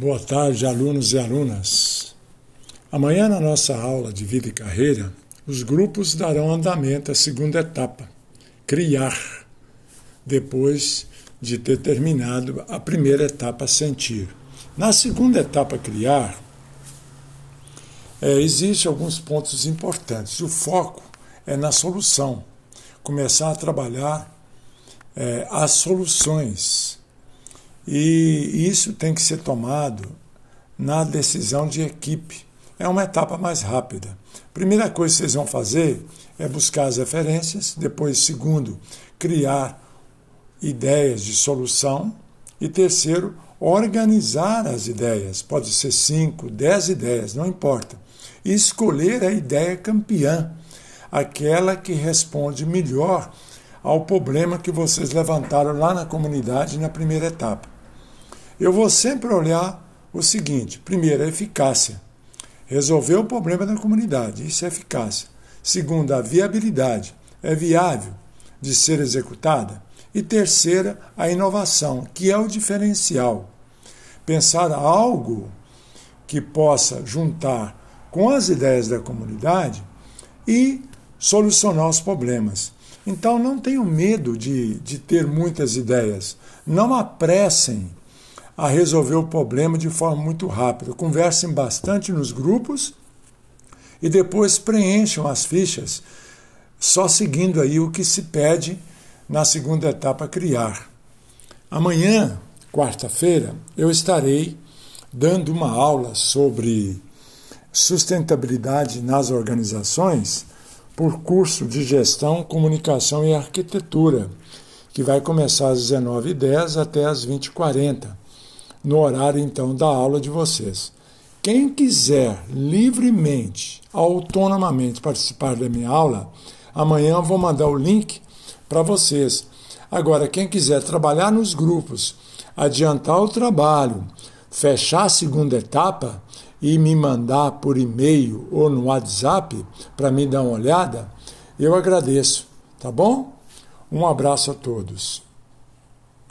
Boa tarde, alunos e alunas. Amanhã, na nossa aula de vida e carreira, os grupos darão andamento à segunda etapa, criar, depois de ter terminado a primeira etapa, sentir. Na segunda etapa, criar, é, existem alguns pontos importantes. O foco é na solução, começar a trabalhar é, as soluções e isso tem que ser tomado na decisão de equipe. É uma etapa mais rápida. Primeira coisa que vocês vão fazer é buscar as referências, depois, segundo, criar ideias de solução e terceiro, organizar as ideias. Pode ser cinco, dez ideias, não importa. E escolher a ideia campeã, aquela que responde melhor ao problema que vocês levantaram lá na comunidade na primeira etapa. Eu vou sempre olhar o seguinte: primeiro, a eficácia. Resolver o problema da comunidade, isso é eficácia. Segundo, a viabilidade. É viável de ser executada? E terceira, a inovação, que é o diferencial. Pensar algo que possa juntar com as ideias da comunidade e solucionar os problemas. Então não tenham medo de, de ter muitas ideias. Não apressem a resolver o problema de forma muito rápida. Conversem bastante nos grupos e depois preencham as fichas, só seguindo aí o que se pede na segunda etapa criar. Amanhã, quarta-feira, eu estarei dando uma aula sobre sustentabilidade nas organizações por curso de gestão, comunicação e arquitetura, que vai começar às 19h10 até às 20h40 no horário então da aula de vocês. Quem quiser livremente, autonomamente participar da minha aula, amanhã eu vou mandar o link para vocês. Agora, quem quiser trabalhar nos grupos, adiantar o trabalho, fechar a segunda etapa e me mandar por e-mail ou no WhatsApp para me dar uma olhada, eu agradeço, tá bom? Um abraço a todos.